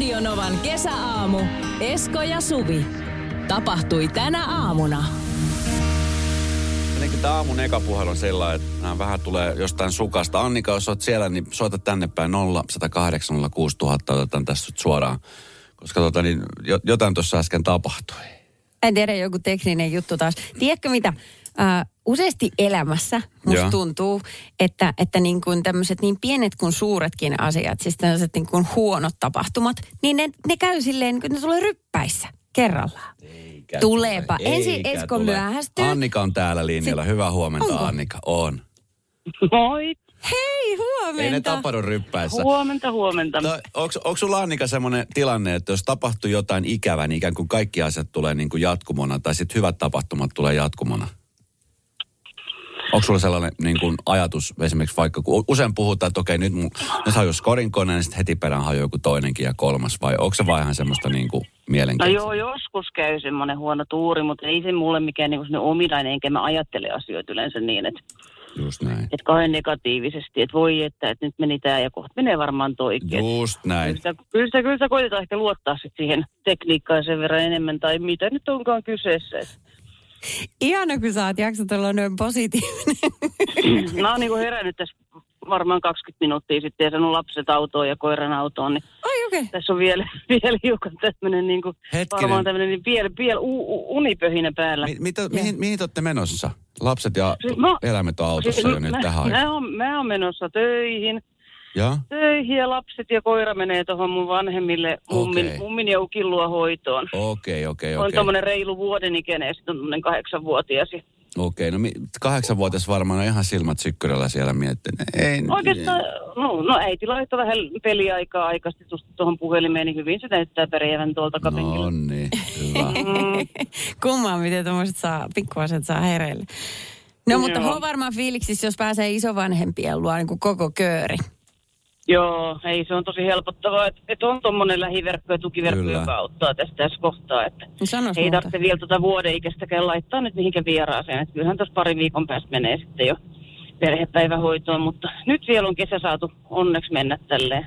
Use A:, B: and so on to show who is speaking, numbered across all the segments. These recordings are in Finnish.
A: Radionovan kesäaamu. Esko ja Suvi. Tapahtui tänä aamuna.
B: Jotenkin tämä aamun eka puhelu on sellainen, että nämä vähän tulee jostain sukasta. Annika, jos olet siellä, niin soita tänne päin 0 108 06000, otetaan tässä suoraan. Koska tota, niin, jo- jotain tuossa äsken tapahtui.
C: En tiedä, joku tekninen juttu taas. Tiedätkö mitä? Uh, useasti elämässä musta
B: Joo.
C: tuntuu, että, että niin kuin tämmöiset niin pienet kuin suuretkin asiat, siis tämmöiset niin kuin huonot tapahtumat, niin ne, ne käy silleen, niin kuin ne tulee ryppäissä kerrallaan.
B: Eikä
C: Tuleepa.
B: tule,
C: Ensin Esko
B: tule.
C: myöhästyy.
B: Annika on täällä linjalla. Hyvää huomenta,
C: Onko?
B: Annika. On.
D: Moi.
C: Hei, huomenta.
B: Ei ne tapahdu ryppäissä.
D: Huomenta, huomenta.
B: Onko sulla Annika semmoinen tilanne, että jos tapahtuu jotain ikävää, niin ikään kuin kaikki asiat tulee niin kuin jatkumona, tai sitten hyvät tapahtumat tulee jatkumona? Onko sulla sellainen niin kuin ajatus esimerkiksi vaikka, kun usein puhutaan, että okei, nyt, mun, nyt hajuu skorinkone, niin sitten heti perään hajuu joku toinenkin ja kolmas, vai onko se vaan ihan semmoista niin kuin
D: No
B: mielenkiintoista?
D: joo, joskus käy semmoinen huono tuuri, mutta ei se mulle mikään semmoinen ominainen, enkä mä ajattele asioita yleensä niin, että,
B: Just näin.
D: että kauhean negatiivisesti, että voi että, että nyt meni tämä ja kohta menee varmaan toikin.
B: Just näin.
D: Kyllä sitä, kyllä, sitä, kyllä sitä koitetaan ehkä luottaa sit siihen tekniikkaan sen verran enemmän, tai mitä nyt onkaan kyseessä.
C: Ihana, kun sä oot jaksat olla noin positiivinen.
D: Mä oon niinku herännyt tässä varmaan 20 minuuttia sitten ja sanonut lapset autoon ja koiran autoon, niin
C: Ai okei. Okay.
D: tässä on vielä, vielä hiukan tämmöinen niinku,
B: Hetkinen.
D: varmaan tämmöinen niin pieni, pieni u, u, unipöhinä päällä.
B: Mi- mitä, mihin, mihin te olette menossa? Lapset ja
D: Siis mä-
B: eläimet on autossa jo nyt
D: mä,
B: tähän aikaan.
D: mä, oon, mä oon menossa töihin.
B: Joo?
D: Töihin ja lapset ja koira menee tuohon mun vanhemmille mummin,
B: Okei.
D: mummin ja ukin luo hoitoon.
B: Okei, okei,
D: On
B: okei.
D: tommonen reilu vuoden ikäinen ja sitten on tommonen kahdeksanvuotias. ja-
B: Okei, no mi- kahdeksanvuotias varmaan on ihan silmät sykkyrällä siellä miettii. Ei,
D: Oikeastaan, no, no äiti laittoi vähän peliaikaa aikaisesti tuohon puhelimeen, niin hyvin se näyttää pärjäävän tuolta
B: No
D: kapenkilla.
B: niin, hyvä.
C: Kummaa, miten tuommoiset saa, pikkuaset saa hereille. No mutta
D: Joo.
C: on varmaan fiiliksissä, jos pääsee isovanhempien luo niin kuin koko kööri.
D: Joo, ei se on tosi helpottavaa, että et on tuommoinen lähiverkko ja tukiverkko,
B: Kyllä.
D: joka auttaa tästä tässä kohtaa. Että
C: No sanos
D: ei
C: muuta.
D: tarvitse vielä tuota vuoden ikäistäkään laittaa nyt mihinkään vieraaseen. Että kyllähän tuossa parin viikon päästä menee sitten jo perhepäivähoitoon, mutta nyt vielä on kesä saatu onneksi mennä tälleen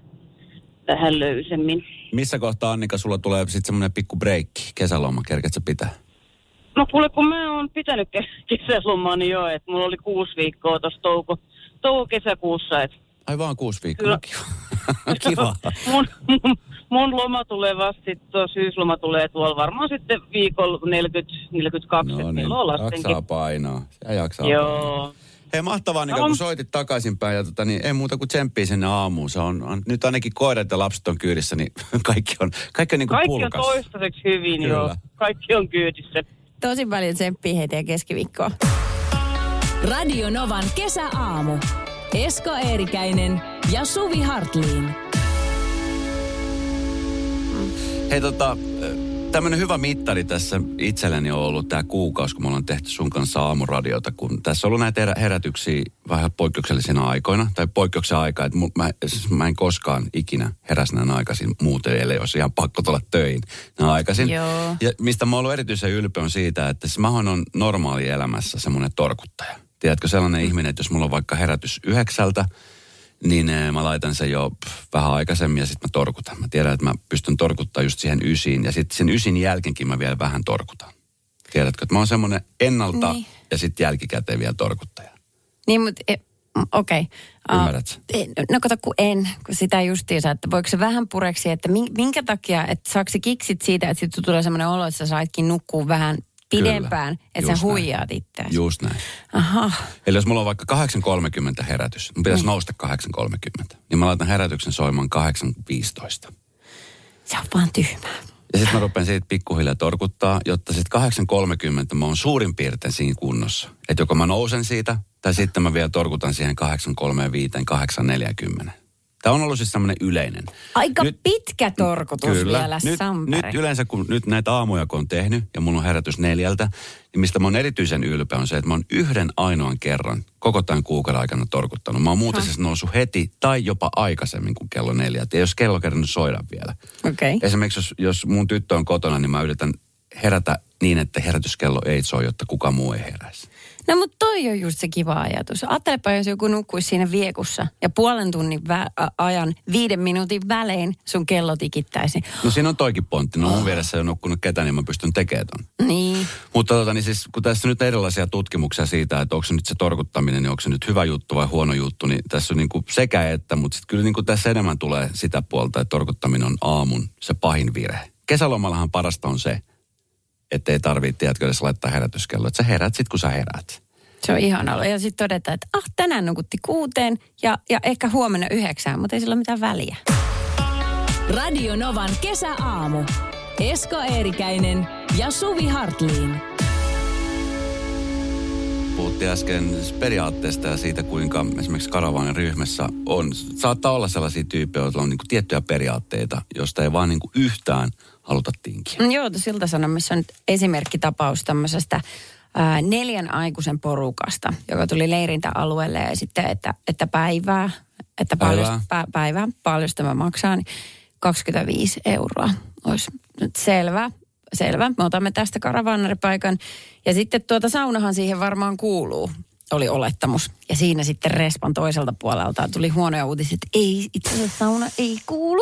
D: vähän löysemmin.
B: Missä kohtaa Annika sulla tulee sitten semmoinen pikku breikki, kesäloma, kerket sä pitää?
D: No kuule, kun mä oon pitänyt ke- kesälomani jo, että mulla oli kuusi viikkoa tuossa touko, touko-kesäkuussa, että
B: Ai vaan kuusi viikkoa,
D: Kyllä.
B: kiva. kiva.
D: mun, mun, mun loma tulee vasta, tuo syysloma tulee tuolla varmaan sitten viikolla 40, 42,
B: No niin,
D: milloin on lastenkin.
B: jaksaa painaa. Se jaksaa painaa.
D: Joo.
B: Hei mahtavaa, Annika,
D: No.
B: kun soitit takaisinpäin ja tota, niin ei muuta kuin tsemppiä sinne aamuun. Se on, on, nyt ainakin koirat ja lapset on kyydissä, niin kaikki on, kaikki on niin kuin
D: Kaikki on
B: pulkas.
D: toistaiseksi hyvin,
B: Kyllä.
D: joo. Kaikki on kyydissä.
C: Tosi paljon tsemppiä heti ja keskiviikkoa.
A: Radio Novan kesäaamu. Esko Eerikäinen ja Suvi Hartliin.
B: Hei tota, tämmöinen hyvä mittari tässä itselleni on ollut tämä kuukausi, kun me ollaan tehty sun kanssa aamuradiota, kun tässä on ollut näitä herä- herätyksiä vähän poikkeuksellisina aikoina, tai poikkeuksen aikaa, että mä, siis mä en koskaan ikinä heräsi näin aikaisin muuten, ellei olisi ihan pakko tulla töihin näin aikaisin.
C: Joo.
B: Ja mistä mä oon ollut erityisen ylpeä on siitä, että siis mähän on normaali elämässä semmoinen torkuttaja. Tiedätkö sellainen
C: Mm.
B: ihminen, että jos mulla on vaikka herätys yhdeksältä, niin eh, mä laitan sen jo vähän aikaisemmin ja sitten mä torkutan. Mä tiedän, että mä pystyn torkuttaa just siihen ysiin ja sitten sen ysin jälkeenkin mä vielä vähän torkutan. Tiedätkö, että mä oon semmoinen ennalta
C: Niin.
B: ja sitten jälkikäteen vielä torkuttaja.
C: Niin, mutta e, okei. Okay.
B: Ymmärrät sä?
C: no kato, kun en, kun sitä justiinsa, että voiko se vähän pureksi, että min- minkä takia, että saako se kiksit siitä, että sitten tulee semmoinen olo, että sä saitkin nukkua vähän pidempään,
B: Kyllä,
C: että sä
B: just
C: huijaat itseäsi.
B: Just näin.
C: Aha.
B: Eli jos mulla on vaikka 8.30 herätys, mun pitäisi nousta 8.30, niin mä laitan herätyksen soimaan 8.15.
C: Se on vaan tyhmää.
B: Ja sitten mä rupean siitä pikkuhiljaa torkuttaa, jotta sitten 8.30 mä oon suurin piirtein siinä kunnossa. Että joko mä nousen siitä, tai sitten mä vielä torkutan siihen 8.35, 8.40. Tämä on ollut siis tämmöinen yleinen.
C: Aika nyt, pitkä torkutus
B: Kyllä.
C: vielä,
B: nyt, nyt yleensä, kun nyt näitä aamuja kun on tehnyt, ja mulla on herätys neljältä, niin mistä mä oon erityisen ylpeä on se, että mä oon yhden ainoan kerran koko tämän kuukauden aikana torkuttanut. Mä oon muuten siis noussut heti tai jopa aikaisemmin kuin kello neljältä. Ja jos kello kerran soida vielä.
C: Okei. Okay.
B: Esimerkiksi jos, jos mun tyttö on kotona, niin mä yritän herätä niin, että herätyskello ei soi, jotta kuka muu ei heräisi.
C: No mutta toi on just se kiva ajatus. Ajattelepa, jos joku nukkuisi siinä viekussa ja puolen tunnin vä- ajan viiden minuutin välein sun kello tikittäisi.
B: No siinä on toikin pointti. No mun vieressä ei ole nukkunut ketään, niin mä pystyn tekemään ton.
C: Niin.
B: Mutta tota, niin siis, kun tässä nyt on erilaisia tutkimuksia siitä, että onko se nyt se torkuttaminen, niin onko se nyt hyvä juttu vai huono juttu, niin tässä on niin kuin sekä että, mutta sitten kyllä niin kuin tässä enemmän tulee sitä puolta, että torkuttaminen on aamun se pahin virhe. Kesälomallahan parasta on se, että ei tarvitse, tiedätkö, edes laittaa herätyskello. Että sä herät sit, kun sä herät.
C: Se on ihana. Ja sitten todetaan, että ah, tänään nukutti kuuteen ja, ja ehkä huomenna yhdeksään, mutta ei sillä ole mitään väliä.
A: Radio Novan kesäaamu. Esko Eerikäinen ja Suvi Hartliin.
B: Puhuttiin äsken periaatteesta ja siitä, kuinka esimerkiksi karavaanin ryhmässä on, saattaa olla sellaisia tyyppejä, joilla on niin kuin tiettyjä periaatteita, joista ei vaan niin kuin yhtään haluta tinkiä.
C: Mm, Joo, siltä sanomissa on nyt esimerkkitapaus tämmöisestä ää, neljän aikuisen porukasta, joka tuli leirintäalueelle ja sitten, että, että päivää, että paljon,
B: Päivää.
C: pä, päivää, paljon tämä maksaa, niin 25 euroa olisi nyt selvä. Selvä, me otamme tästä karavaanaripaikan. Ja sitten tuota saunahan siihen varmaan kuuluu, oli olettamus. Ja siinä sitten Respan toiselta puolelta tuli huonoja uutisia, että ei, itse asiassa sauna ei kuulu.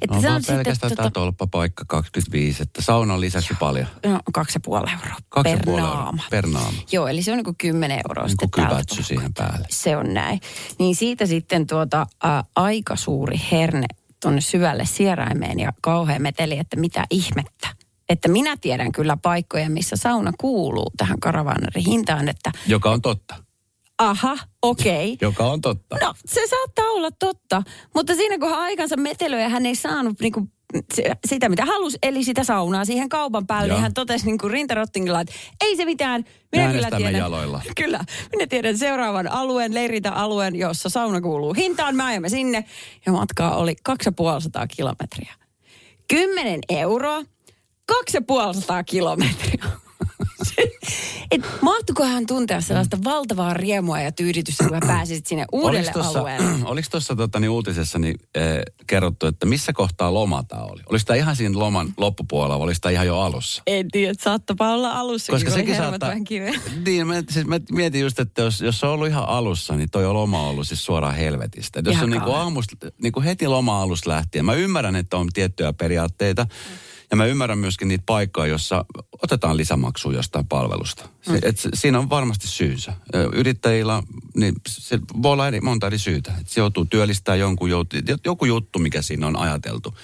C: Että
B: On
C: se on sitten,
B: pelkästään tämä tolppapaikka 25, että sauna on lisäksi paljon.
C: no, kaksi ja puoli euroa
B: Kaksi
C: per
B: puoli euroa
C: naama.
B: per naama.
C: Joo, eli se on niin kuin 10 euroa
B: Niin
C: sitten
B: kyvätsy siihen päälle.
C: Se on näin. Niin siitä sitten tuota, ä, aika suuri herne tuonne syvälle sieraimeen ja kauhean meteli, että mitä ihmettä. Että minä tiedän kyllä paikkoja, missä sauna kuuluu tähän karavaanarin hintaan, että
B: Joka on totta.
C: aha, okei. Okay.
B: Joka on totta.
C: No, se saattaa olla totta, mutta siinä kun hän aikansa metelöi, hän ei saanut niinku se- sitä, mitä halusi, eli sitä saunaa siihen kaupan päälle.
B: Joo.
C: Niin hän totesi niin kuin rintarottingilla, että ei se mitään. Minä kyllä tiedän,
B: jaloilla.
C: Kyllä, minä tiedän seuraavan alueen, leirintäalueen, jossa sauna kuuluu hintaan. Me ajamme sinne ja matkaa oli 250 kilometriä. 10 euroa, 250 kilometriä. Et mahtukohan tuntea sellaista valtavaa riemua ja tyydytystä, kun mä pääsisit sinne uudelle alueelle?
B: Oliko tuossa tota, niin uutisessa niin, eh, kerrottu, että missä kohtaa loma tämä oli? Oliko tämä ihan siinä loman loppupuolella vai oliko tämä ihan jo alussa?
C: En tiedä, saattapa olla alussa,
B: Koska sekin saattaa...
C: vähän kiveä.
B: Niin, mä, siis mä mietin just, että jos, jos se on ollut ihan alussa, niin toi on loma ollut siis suoraan helvetistä. Et jos
C: Ihan
B: on niinku
C: kauhean.
B: aamusta, niinku heti loma-alusta lähtien. Mä ymmärrän, että on tiettyjä periaatteita. Ja mä ymmärrän myöskin niitä paikkoja, jossa otetaan lisämaksua jostain palvelusta. Se,
C: Mm.
B: et siinä on varmasti syynsä. Yrittäjillä, niin se voi olla eri, monta eri syytä. Et se joutuu työllistämään jonkun, joutuu, joku juttu, mikä siinä on ajateltu.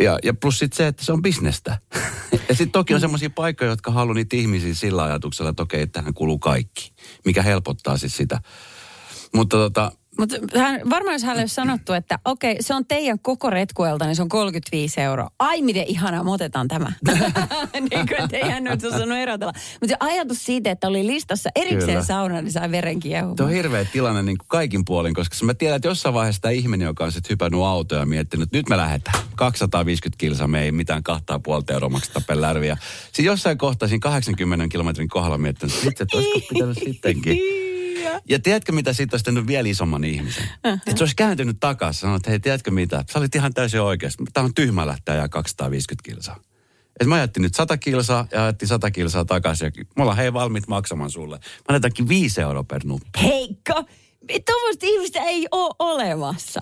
B: Ja, ja plus sitten se, että se on bisnestä. ja sitten toki on semmoisia paikkoja, jotka haluaa niitä ihmisiä sillä ajatuksella, että okei, tähän kuluu kaikki. Mikä helpottaa siis sitä. Mutta tota,
C: Mutta varmaan jos hänelle olisi sanottu, että okei, se on teidän koko retkuelta, niin se on 35 euroa. Ai miten ihanaa, me otetaan tämä. niin kuin, että ei hän nyt osannut erotella. Mutta se ajatus siitä, että oli listassa erikseen
B: Kyllä.
C: sauna, niin sai veren kiehumaan.
B: Tuo on hirveä tilanne niin kuin kaikin puolin, koska mä tiedän, että jossain vaiheessa tämä ihminen, joka on sitten hypännyt autoa ja miettinyt, että nyt me lähdetään. 250 kilsa, me ei mitään kahta ja puolta euroa makseta per lärviä. Siis jossain kohtaa siinä 80 kilometrin kohdalla miettinyt, että itse, että olisiko pitänyt sittenkin. Ja tiedätkö mitä siitä olisi tehnyt vielä isomman ihmisen? Että se olisi kääntynyt takaisin sanonut, että hei tiedätkö mitä, sä olit ihan täysin oikeassa. Tämä on tyhmä lähteä ajaa 250 kilsaa. Et mä ajattelin nyt 100 kilsaa ja ajattelin 100 kilsaa takaisin. Ja me ollaan hei valmiit maksamaan sulle. Mä annetaankin 5 euroa per nuppi.
C: Heikko! Tuommoista ihmistä ei ole olemassa.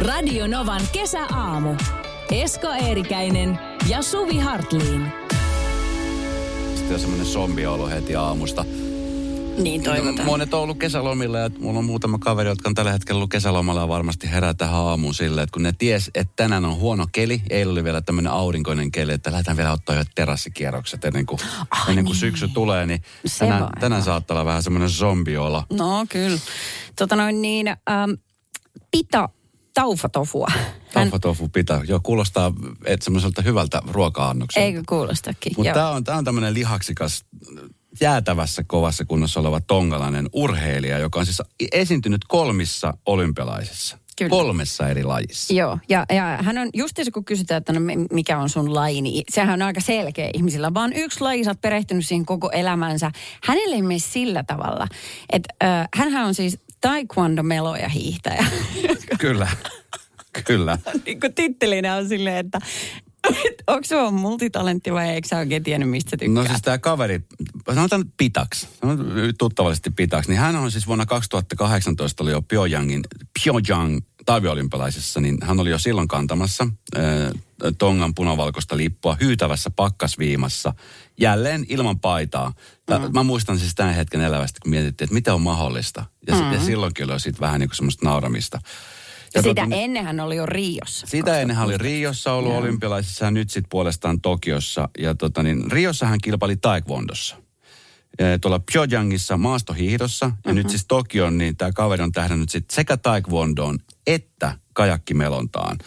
A: Radio Novan kesäaamu. Esko Eerikäinen ja Suvi Hartliin.
B: Sitten on semmoinen zombiolo heti aamusta.
C: Niin toivotaan.
B: Monet on ollut kesälomilla ja mulla on muutama kaveri, jotka on tällä hetkellä ollut kesälomalla ja varmasti herää tähän aamuun silleen, että kun ne ties, että tänään on huono keli, eilen oli vielä tämmöinen aurinkoinen keli, että lähdetään vielä ottaa jo terassikierrokset ennen kuin,
C: Ah,
B: ennen kuin
C: niin.
B: syksy tulee, niin
C: Se
B: tänään, tänään saattaa olla vähän semmoinen zombiola.
C: No kyllä. Tota noin niin, ähm, pita taufatofua.
B: Taufa tofu pitää. Joo, kuulostaa että semmoiselta hyvältä ruoka-annokselta.
C: Eikö kuulostakin?
B: Mutta tämä on, tää on tämmöinen lihaksikas, jäätävässä kovassa kunnossa oleva tongalainen urheilija, joka on siis esiintynyt kolmissa olympialaisissa.
C: Kyllä.
B: Kolmessa eri lajissa.
C: Joo, ja, ja hän on just kun kysytään, että no, mi- mikä on sun laji, niin sehän on aika selkeä ihmisillä. Vaan yksi laji, sä oot perehtynyt siihen koko elämänsä. Hänelle ei mene sillä tavalla, että äh, hänhän on siis taekwondo-meloja hiihtäjä.
B: Kyllä. Kyllä.
C: niin kuin tittelinä on silleen, että et Onko se on multitalentti vai eikö sä oikein tiennyt, mistä sä
B: No
C: tykkää?
B: siis tämä kaveri, sanotaan Pitaks, tuttavallisesti Pitaks, niin hän on siis vuonna 2018 oli jo Pyongyangin, Pyongyang talviolympialaisissa, niin hän oli jo silloin kantamassa äh, Tongan punavalkoista lippua hyytävässä pakkasviimassa, jälleen ilman paitaa. Tää, mm. Mä muistan siis tämän hetken elävästi, kun mietittiin, että mitä on mahdollista. Ja, mm. ja silloinkin oli sitten vähän niin kuin semmoista nauramista.
C: ja sitä
B: tota,
C: ennen hän oli jo Riossa.
B: sitä ennen hän oli Riossa ollut
C: Joo.
B: olympialaisissa ja nyt sitten puolestaan Tokiossa. Ja tota niin, Riossa hän kilpaili taekwondossa. Eh, Tuolla Pyongyangissa maastohiihdossa ja nyt siis Tokioon, niin tämä kaveri on tähdännyt sit sekä taekwondoon että kajakkimelontaan.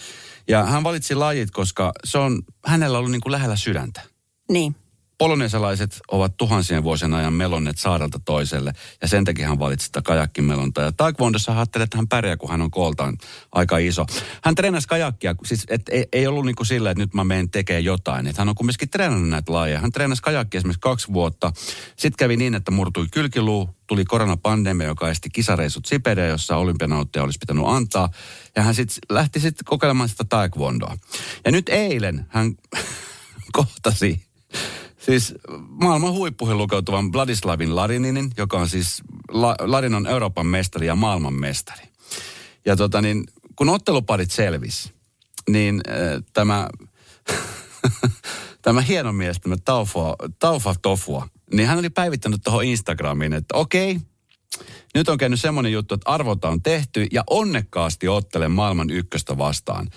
B: Ja hän valitsi lajit, koska se on hänellä ollut niin kuin lähellä sydäntä.
C: Niin.
B: Polonesalaiset ovat tuhansien vuosien ajan melonneet saarelta toiselle, ja sen takia hän valitsi sitä kajakkimelontaa. Ja Taekwondossa ajattelee, että hän pärjää, kun hän on kooltaan aika iso. Hän treenasi kajakkia, siis et, ei, ei ollut niin kuin sillä, että nyt mä menen tekemään jotain. Että hän on kumminkin treenannut näitä lajeja. Hän treenasi kajakkia esimerkiksi kaksi vuotta. Sitten kävi niin, että murtui kylkiluu, tuli koronapandemia, joka esti kisareissut Siperiaan, jossa olympianautteja olisi pitänyt antaa. Ja hän sitten lähti sitten kokeilemaan sitä taekwondoa. Ja nyt eilen hän kohtasi Siis maailman huippuihin lukeutuvan Vladislavin Larininin, joka on siis, La, Larin on Euroopan mestari ja maailman mestari. Ja tota niin, kun otteluparit selvisi, niin äh, tämä, tämä hieno mies, tämä Taufa, Taufa Tofua, niin hän oli päivittänyt tuohon Instagramiin, että okei, nyt on käynyt semmoinen juttu, että arvota on tehty ja onnekkaasti ottele maailman ykköstä vastaan.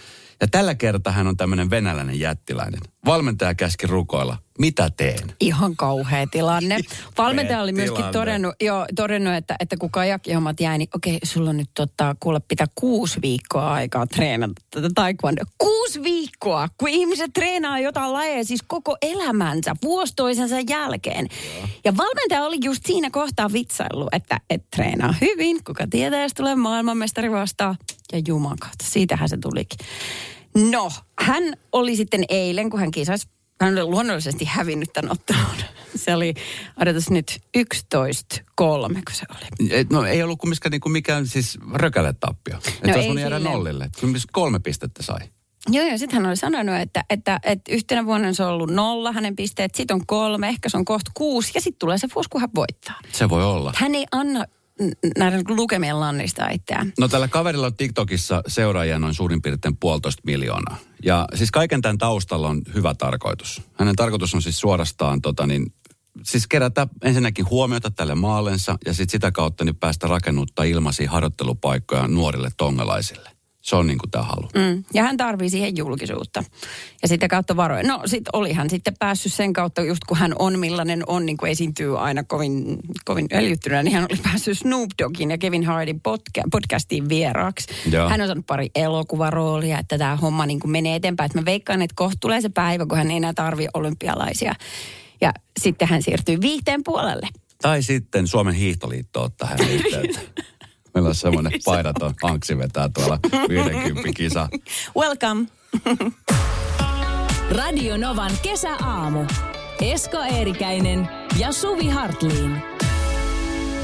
B: Ja tällä kertaa hän on tämmöinen venäläinen jättiläinen. Valmentaja käski rukoilla. Mitä teen?
C: Ihan kauhea tilanne. Valmentaja oli myöskin
B: tilanne.
C: todennut, jo, todennut että, että kun kajakkihommat jäi, niin okei, sulla on nyt tota, kuule pitää kuusi viikkoa aikaa treenata tätä taekwondo. Kuusi viikkoa, kun ihmiset treenaa jotain lajeja siis koko elämänsä, vuosi toisensa jälkeen. Ja valmentaja oli just siinä kohtaa vitsailu, että et treenaa hyvin, kuka tietää, jos tulee maailmanmestari vastaan. Ja juman kautta, siitähän se tulikin. No, hän oli sitten eilen, kun hän kisasi hän oli luonnollisesti hävinnyt tämän ottelun. Se oli, odotas nyt, 11-3, kun se oli.
B: No ei ollut kumminkaan niinku mikään siis rökäletappio. Että
C: No
B: olisi
C: ei
B: voinut jäädä nollille. Kyllä kolme pistettä sai.
C: Joo, joo. Sitten hän oli sanonut, että, että, että yhtenä vuonna se on ollut nolla, hänen pisteet, sitten on kolme, ehkä se on kohta kuusi, ja sitten tulee se vuosi, kun hän voittaa.
B: Se voi olla.
C: Hän ei anna näiden lukemien lannista itseään.
B: No tällä kaverilla on TikTokissa seuraajia noin suurin piirtein puolitoista miljoonaa. Ja siis kaiken tämän taustalla on hyvä tarkoitus. Hänen tarkoitus on siis suorastaan tota niin, siis kerätä ensinnäkin huomiota tälle maallensa ja sitten sitä kautta niin päästä rakennuttaa ilmaisia harjoittelupaikkoja nuorille tongalaisille. Se on niin kuin tämä halu.
C: Mm. Ja hän tarvii siihen julkisuutta. Ja sitä kautta varoja. No sit oli hän sitten päässyt sen kautta, just kun hän on millainen on, niin kuin esiintyy aina kovin, kovin öljyttynä, niin hän oli päässyt Snoop Doggin ja Kevin Hardin podca- podcastiin vieraaksi.
B: Joo.
C: Hän on saanut pari elokuvaroolia, että tämä homma niin kuin menee eteenpäin. Että mä veikkaan, että kohta tulee se päivä, kun hän ei enää tarvi olympialaisia. Ja sitten hän siirtyy viihteen puolelle.
B: Tai sitten Suomen hiihtoliitto ottaa hänen yhteyttä. Meillä on semmoinen paidaton anksi vetää tuolla 50 kisa.
C: Welcome.
A: Radio Novan kesäaamu. Esko Eerikäinen ja Suvi Hartliin.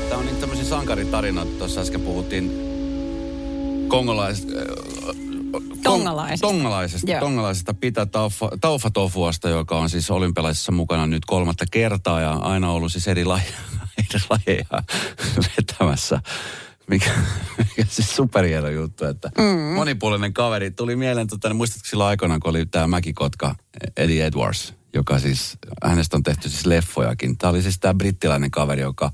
B: Tämä on niin tämmöisiä sankaritarinoita. Tuossa äsken puhuttiin kongolais... äh,
C: Tongalaisesta.
B: Tongalaisesta,
C: Joo.
B: tongalaisesta Pita Taufa, Taufa Tofuasta, joka on siis olympialaisissa mukana nyt kolmatta kertaa ja aina ollut siis eri lajeja, eri lajeja vetämässä. Mikä, mikä siis superhieno juttu, että mm. monipuolinen kaveri. Tuli mieleen, tota, niin muistatko silloin aikoinaan, kun oli tämä Mäkikotka Eddie Edwards, joka siis, hänestä on tehty siis leffojakin. Tämä oli siis tämä brittiläinen kaveri, joka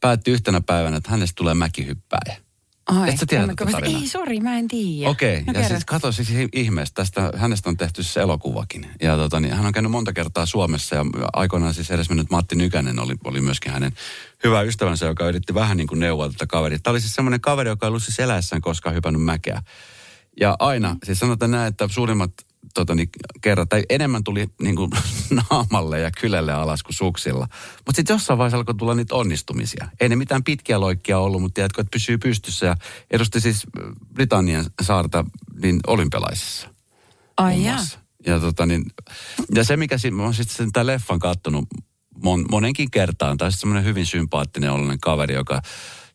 B: päätti yhtenä päivänä, että hänestä tulee mäkihyppääjä.
C: Ai,
B: Et sä tiedä
C: mä
B: tätä tarinaa?
C: Ei, sori, mä en tiedä.
B: Okei,
C: No
B: ja siis katso siis ihmeestä, tästä, hänestä on tehty siis elokuvakin. Ja tota, niin, hän on käynyt monta kertaa Suomessa ja aikoinaan siis edesmennyt Matti Nykänen oli, oli myöskin hänen hyvä ystävänsä, joka yritti vähän niin kuin neuvoa tätä kaveria. Tämä oli siis semmoinen kaveri, joka ei ollut siis eläessään koskaan hypännyt mäkeä. Ja aina, siis sanotaan näin, että suurimmat tota, niin, kerrat, tai enemmän tuli niin kuin, naamalle ja kylelle alas kuin suksilla. Mutta sitten jossain vaiheessa alkoi tulla niitä onnistumisia. Ei ne mitään pitkiä loikkia ollut, mutta tiedätkö, että pysyy pystyssä. Ja edusti siis Britannian saarta niin olympialaisissa.
C: Ai
B: muassa. Ja, tota, niin, ja se, mikä siinä, mä oon sitten sen tämän leffan kattonut mon, monenkin kertaan, tai semmoinen hyvin sympaattinen oloinen kaveri, joka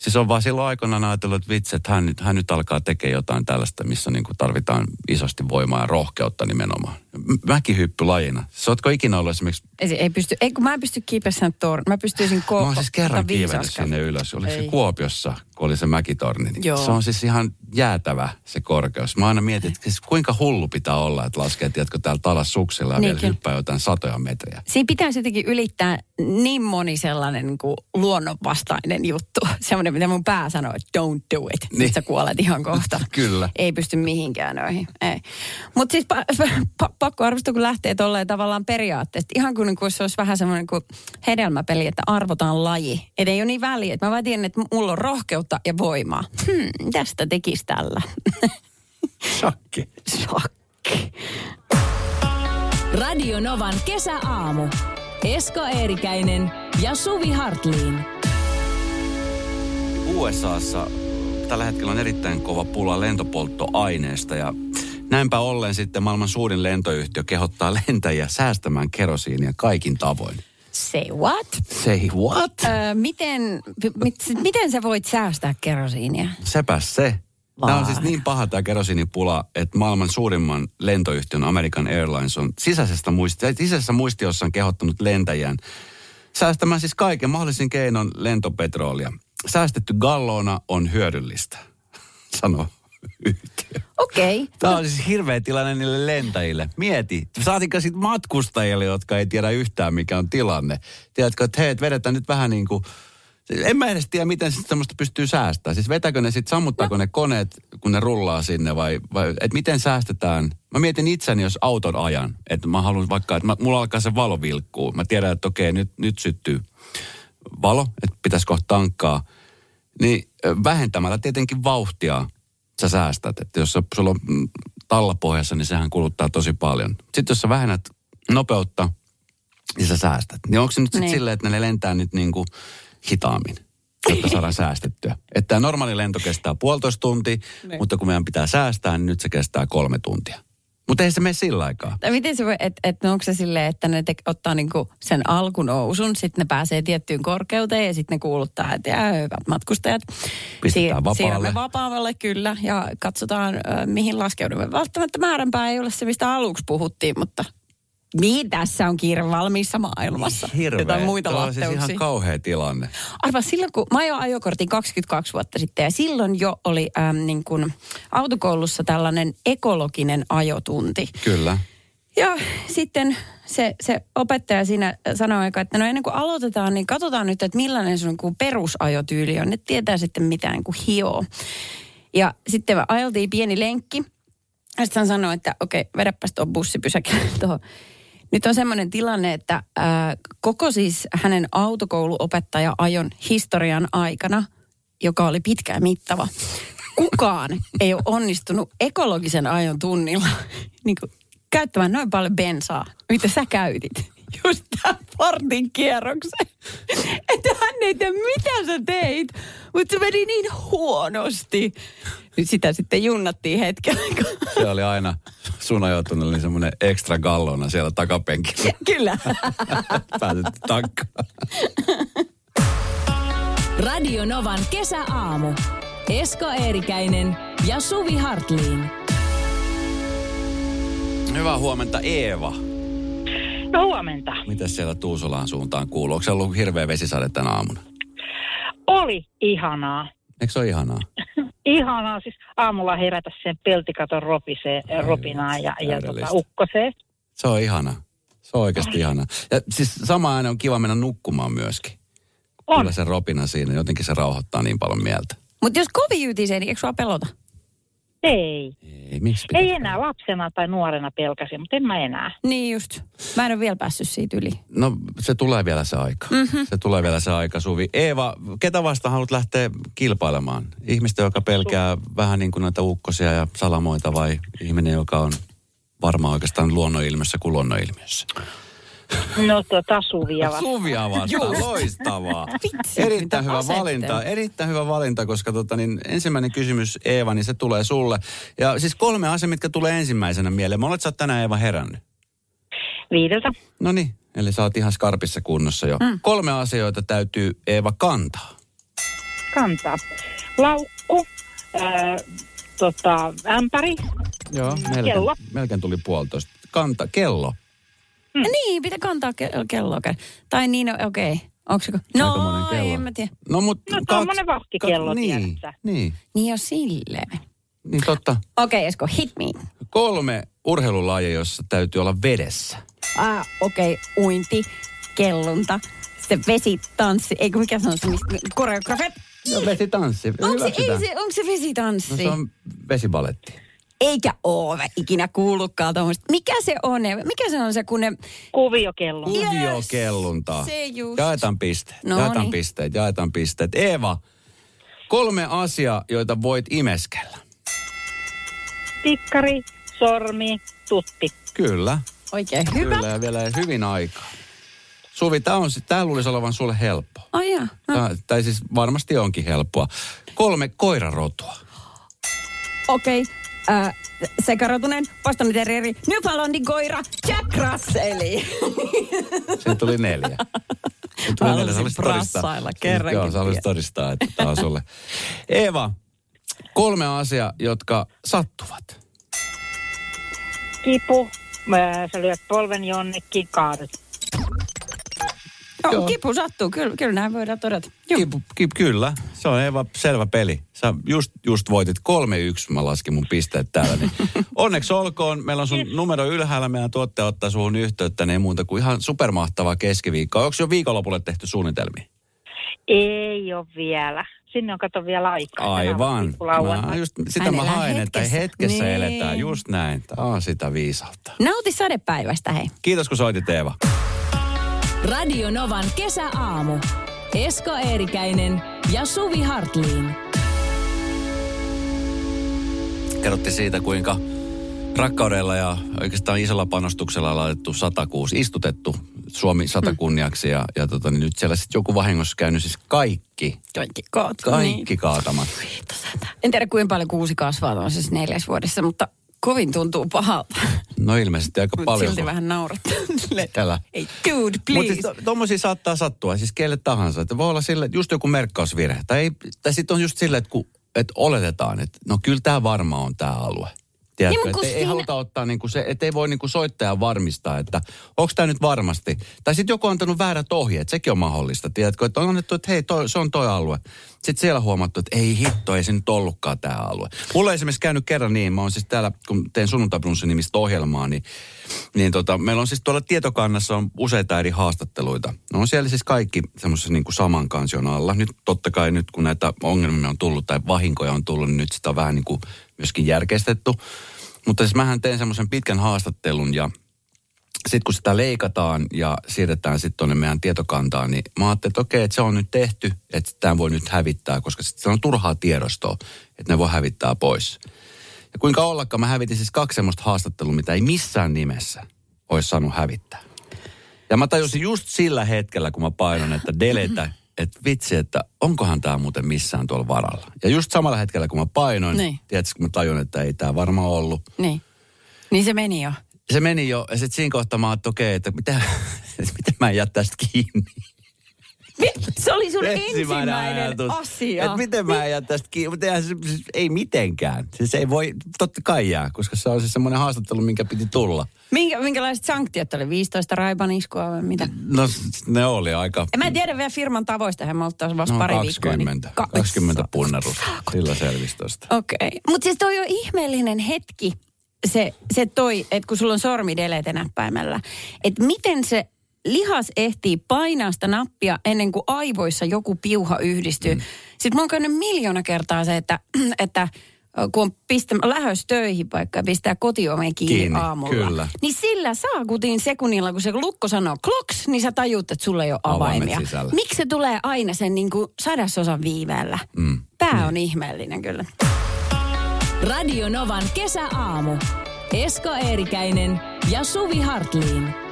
B: Siis on vaan silloin aikoinaan ajatellut, että vitsi, että hän hän nyt alkaa tekemään jotain tällaista, missä niin kuin tarvitaan isosti voimaa ja rohkeutta nimenomaan. M- Mäkihyppy lajina. Siis ootko ikinä ollut esimerkiksi,
C: Ei, ei pysty, ei kun mä en pysty kiipeämään torni. Mä pystyisin ko-
B: mä oon siis kerran kiivennyt sinne ylös. Oliko se. Kuopiossa, kun oli se mäkitorni. Niin
C: Joo.
B: Se on siis ihan jäätävä se korkeus. Mä aina mietin, että siis kuinka hullu pitää olla, että laskee, tiedätkö, täällä talas suksilla ja
C: Niin,
B: vielä
C: kyllä.
B: hyppää jotain satoja metriä.
C: Siinä pitäisi jotenkin ylittää niin moni sellainen niin kuin luonnonvastainen juttu. Semmoinen, mitä mun pää sanoo, että don't do it. Niin. Sä kuolet ihan kohta.
B: Kyllä.
C: Ei pysty mihinkään noihin. Ei. Mutta siis pa- pa- pakko arvostaa, kun lähtee tolleen tavallaan periaatteesta. Ihan kuin, niin kuin se olisi vähän semmoinen kuin hedelmäpeli, että arvotaan laji. Et ei ole niin väliä. että Mä vaan tiedän, että mulla on rohkeutta ja voimaa. Hmm, tästä tekisi tällä.
B: Shakki.
C: Shokki.
A: Radio Novan kesäaamu. Esko Eerikäinen ja Suvi Hartliin.
B: USAssa tällä hetkellä on erittäin kova pula lentopolttoaineesta ja näinpä ollen sitten maailman suurin lentoyhtiö kehottaa lentäjiä säästämään kerosiinia kaikin tavoin.
C: Say what?
B: Say what?
C: Öö, miten, mit, miten sä voit säästää kerosiinia?
B: Sepäs se. Tämä on siis niin paha tämä kerosiinipula, että maailman suurimman lentoyhtiön American Airlines on sisäisestä muisti, sisäisessä muistiossaan kehottanut lentäjään säästämään siis kaiken mahdollisin keinon lentopetrolia. Säästetty gallona on hyödyllistä, sanoo yhtiö.
C: Okei. Okay.
B: Tämä on siis hirveä tilanne niille lentäjille. Mieti, saatika sitten matkustajille, jotka ei tiedä yhtään mikä on tilanne. Tiedätkö, että hei, et vedetään nyt vähän niin kuin, en mä edes tiedä, miten semmoista pystyy säästämään. Siis vetäkö ne sitten, sammuttaako ne koneet, kun ne rullaa sinne vai, vai että miten säästetään? Mä mietin itseni, jos auton ajan, että mä haluan vaikka, että mä, mulla alkaa se valo vilkkuu. Mä tiedän, että okei, nyt, nyt syttyy valo, että pitäisi kohta tankkaa. Niin vähentämällä tietenkin vauhtia sä säästät. Että jos sä- sulla on mm, tallapohjassa, niin sehän kuluttaa tosi paljon. Sitten jos sä vähennät nopeutta, niin sä säästät. Niin onko se nyt sitten
C: Niin.
B: silleen, että ne lentää nyt niin kuin hitaammin, jotta saadaan säästettyä? Että normaali lento kestää puolitoista tuntia,
C: Niin.
B: mutta kun meidän pitää säästää, niin nyt se kestää kolme tuntia. Mutta ei se mene sillä aikaa.
C: Tai miten se voi, että et, onko se silleen, että ne te, ottaa niinku sen alkunousun, sitten ne pääsee tiettyyn korkeuteen ja sitten ne kuuluttaa, että jää, hyvät matkustajat.
B: Pistetään vapaalle.
C: Siirrymme vapaalle kyllä ja katsotaan, ö, mihin laskeudumme. Välttämättä määränpää ei ole se, mistä aluksi puhuttiin, mutta niin tässä on kiire valmiissa maailmassa. Jotain muita
B: Tuo on siis ihan kauhea tilanne.
C: Arva, silloin kun mä ajoin ajokortin 22 vuotta sitten ja silloin jo oli äm, niin kuin autokoulussa tällainen ekologinen ajotunti.
B: Kyllä.
C: Ja sitten se, se opettaja siinä sanoi aika, että no ennen kuin aloitetaan, niin katsotaan nyt, että millainen sun niin perusajotyyli on. Ne tietää sitten mitään niin kuin hioo. Ja sitten me ajeltiin pieni lenkki. Ja sitten hän sanoi, että okei, vedäpäs tuo bussipysäkille tuohon. Nyt on semmoinen tilanne, että ää, koko siis hänen autokouluopettaja ajon historian aikana, joka oli pitkä ja mittava, kukaan ei ole onnistunut ekologisen ajon tunnilla niin kuin, käyttämään noin paljon bensaa, mitä sä käytit. Just tämän Fordin kierroksen. Että hän ei tiedä, mitä sä teit, mutta se meni niin huonosti. Nyt sitä sitten junnattiin hetken aikaa.
B: Se oli aina sun ajotunnilla niin semmoinen ekstra gallona siellä takapenkillä.
C: Kyllä.
B: Pääset tankkaan.
A: Radio Novan kesäaamu. Esko Eerikäinen ja Suvi Hartliin.
B: Hyvää huomenta Eeva.
E: No huomenta.
B: Mitä siellä Tuusulaan suuntaan kuuluu? Onko se ollut hirveä vesisade tänä aamuna?
E: Oli ihanaa.
B: Eikö se ole ihanaa?
E: Ihanaa siis aamulla herätä sen peltikaton ropisee, ropinaan ja, ja tota,
B: täydellistä.
E: ukkosee.
B: Se on ihana. Se on oikeasti ihana. Ja siis sama aina on kiva mennä nukkumaan myöskin.
E: On.
B: Kyllä se ropina siinä, jotenkin se rauhoittaa niin paljon mieltä.
C: Mutta jos kovin jytisee, niin eikö sua pelota?
E: Ei.
B: Ei?
E: Ei enää lapsena tai nuorena pelkäsin, mutta en mä enää.
C: Niin just. Mä en ole vielä päässyt siitä yli.
B: No se tulee vielä se aika. Mm-hmm. Se tulee vielä se aika, Suvi. Eeva, ketä vastaan haluat lähteä kilpailemaan? Ihmistä, joka pelkää vähän niin kuin näitä ukkosia ja salamoita vai ihminen, joka on varmaan oikeastaan luonnonilmiössä kuin luonnonilmiössä?
E: No tota Suvia vasta.
B: Suvia vastaan, loistavaa.
C: Vitsi,
B: erittäin hyvä
C: asettelu.
B: valinta, erittäin hyvä valinta, koska tota, niin ensimmäinen kysymys Eeva, niin se tulee sulle. Ja siis kolme asiaa, mitkä tulee ensimmäisenä mieleen. Mä olet sä oot tänään Eeva herännyt.
E: Viideltä.
B: No niin, eli sä oot ihan skarpissa kunnossa jo. Mm. Kolme asiaa, joita täytyy Eeva kantaa.
E: kantaa? Laukku, ää, tota, ämpäri,
B: Joo, melkein,
E: Kello.
B: melkein tuli puolitoista. Kanta, kello.
C: Mm. Niin, pitää kantaa ke- kelloa. Tai niin, no, okei. Okay. Onko se... No,
B: kello.
C: en mä tiedä.
B: No, mut
E: No, tommonen vahtikello,
B: niin,
E: tiedätkö?
B: niin,
C: Niin jo silleen.
B: niin totta.
C: Okei, okay, Esko, hit me.
B: Kolme urheilulajia, jossa täytyy olla vedessä.
C: Ah, okei, okay. uinti, kellunta, sitten vesitanssi, eikö mikä se on se, mistä koreografet?
B: No vesitanssi,
C: Onko se, ei se, onko se vesitanssi?
B: No se on vesibaletti.
C: Eikä ole ikinä kuullutkaan tuommoista. Mikä se on? Mikä se on se, kun ne...
E: kuviokello.
C: Yes,
B: Kuviokellunta.
C: se just.
B: Jaetaan pisteet,
C: No
B: jaetaan
C: niin.
B: pisteet, jaetaan pisteet. Eeva, kolme asiaa, joita voit imeskellä.
E: Tikkari, sormi, tutti.
B: Kyllä,
C: Oikein hyvä.
B: kyllä ja vielä hyvin aikaa. Suvi, tämä tää luulisi olevan sulle helppo.
C: Ai jaa. no,
B: Tää, tai siis varmasti onkin helppoa. Kolme koirarotua.
C: Okei. Äh, sekarotunen, Boston Terrieri, Newfoundlandin koira, Jack Russelli.
B: Siitä tuli neljä. Siitä tuli neljä. Sä
C: brassailla kerrankin
B: Joo, sä todistaa, että tämä on sulle. Eeva, kolme asiaa, jotka sattuvat.
E: Kipu, sä lyöt polven jonnekin, kaadut.
C: Joo,
B: Joo.
C: kipu sattuu, kyllä, kyllä näin voidaan todeta. Joo.
B: Kip, kip, kyllä, se on Eeva selvä peli. Sä just, just voitit 3-1, mä laskin mun pisteet täällä. Niin. Onneksi olkoon, meillä on sun numero ylhäällä, meidän tuottaja ottaa suhun yhteyttä, niin ei muuta kuin ihan supermahtavaa keskiviikkoa. Onko jo viikonlopulle tehty suunnitelmia?
E: Ei ole vielä. Sinne on kato vielä aikaa.
B: Aivan. Mä just, sitä
C: Hän
B: mä haen, että
C: hetkessä.
B: hetkessä
C: Niin.
B: eletään. Just näin. Tämä on sitä viisautta.
C: Nauti sadepäivästä, hei.
B: Kiitos kun soitit Eeva.
A: Radio Novan kesäaamu. Esko Eerikäinen ja Suvi Hartliin.
B: Kerrottiin siitä, kuinka rakkaudella ja oikeastaan isolla panostuksella laitettu 106, istutettu Suomi satakunniaksi ja, ja tota, niin nyt siellä sitten joku vahingossa käynyt siis kaikki,
C: Kaikki kaat.
B: kaikki kaatamat.
C: Niin. En tiedä kuinka paljon kuusi kasvaa tuollaisessa neljäs vuodessa, mutta kovin tuntuu pahalta.
B: No ilmeisesti aika
C: Mut
B: paljon.
C: silti
B: kun-
C: vähän naurattaa.
B: Tällä.
C: Ei, dude,
B: Mutta
C: please.
B: siis to, tommosia saattaa sattua, siis kelle tahansa. Että voi olla sille, just joku merkkausvirhe. Tai, ei- tai sitten on just silleen, että, kun, että oletetaan, että no kyllä tämä varmaan on tämä alue. Tiedätkö,
C: Niin, kun
B: ei, ei
C: siinä-
B: haluta ottaa niinku se, että ei voi niinku soittaja varmistaa, että onko tämä nyt varmasti. Tai sitten joku on antanut väärät ohjeet, sekin on mahdollista. Tiedätkö, että on annettu, että hei, toi, se on toi alue. Sitten siellä huomattu, että ei hitto, ei se nyt ollutkaan tämä alue. Mulla on esimerkiksi käynyt kerran niin, mä oon siis täällä, kun teen sunnuntaibrunssin nimistä ohjelmaa, niin, niin tota, meillä on siis tuolla tietokannassa on useita eri haastatteluita. Ne on siellä siis kaikki semmoisessa niin kuin saman kansion alla. Nyt totta kai nyt kun näitä ongelmia on tullut tai vahinkoja on tullut, niin nyt sitä on vähän niin kuin myöskin järkeistetty. Mutta siis mähän teen semmoisen pitkän haastattelun ja sitten kun sitä leikataan ja siirretään sitten tuonne meidän tietokantaan, niin mä ajattelin, että okei, että se on nyt tehty, että tämä voi nyt hävittää, koska se on turhaa tiedostoa, että ne voi hävittää pois. Ja kuinka ollakaan, mä hävitin siis kaksi semmoista haastattelua, mitä ei missään nimessä olisi saanut hävittää. Ja mä tajusin just sillä hetkellä, kun mä painon, että delete, että vitsi, että onkohan tämä muuten missään tuolla varalla. Ja just samalla hetkellä, kun mä painoin,
C: Niin.
B: tiedätkö, kun mä tajun, että ei tämä varmaan ollut.
C: Niin. Niin se meni jo.
B: Se meni jo, ja sitten siinä kohtaa mä ajattelin, okei, että mitä, miten mä en jää tästä kiinni.
C: Se oli sun ensimmäinen asia.
B: Että miten mä en jää tästä kiinni, mutta eihän se, siis ei mitenkään. Siis ei voi, totta kai jää, koska se on siis semmoinen haastattelu, minkä piti tulla.
C: Minkä, minkälaiset sanktiot oli? 15 raibaniskua vai mitä?
B: No ne oli aika...
C: En mä tiedä vielä firman tavoista, hän oltaisiin vasta
B: No,
C: pari
B: 20,
C: viikkoa. Niin...
B: 20 punnerusta. Sillä selvisi tosta.
C: Okei. Okay. Mutta siis toi on ihmeellinen hetki, se, se toi, että kun sulla on sormi delete näppäimellä, että miten se lihas ehtii painaa sitä nappia ennen kuin aivoissa joku piuha yhdistyy. Mm. Sitten mä oon käynyt miljoona kertaa se, että, että kun on pistä, lähös töihin vaikka ja pistää kotioven kiinni,
B: Kiinni,
C: aamulla.
B: kyllä.
C: Niin sillä saakutin sekunnilla, kun se lukko sanoo kloks, niin sä tajuut, että sulla ei ole avaimia. Miksi se tulee aina sen niin kuin sadasosan viiveellä?
B: Mm.
C: Tämä on ihmeellinen kyllä.
A: Radio Novan kesäaamu. Esko Eerikäinen ja Suvi Hartliin.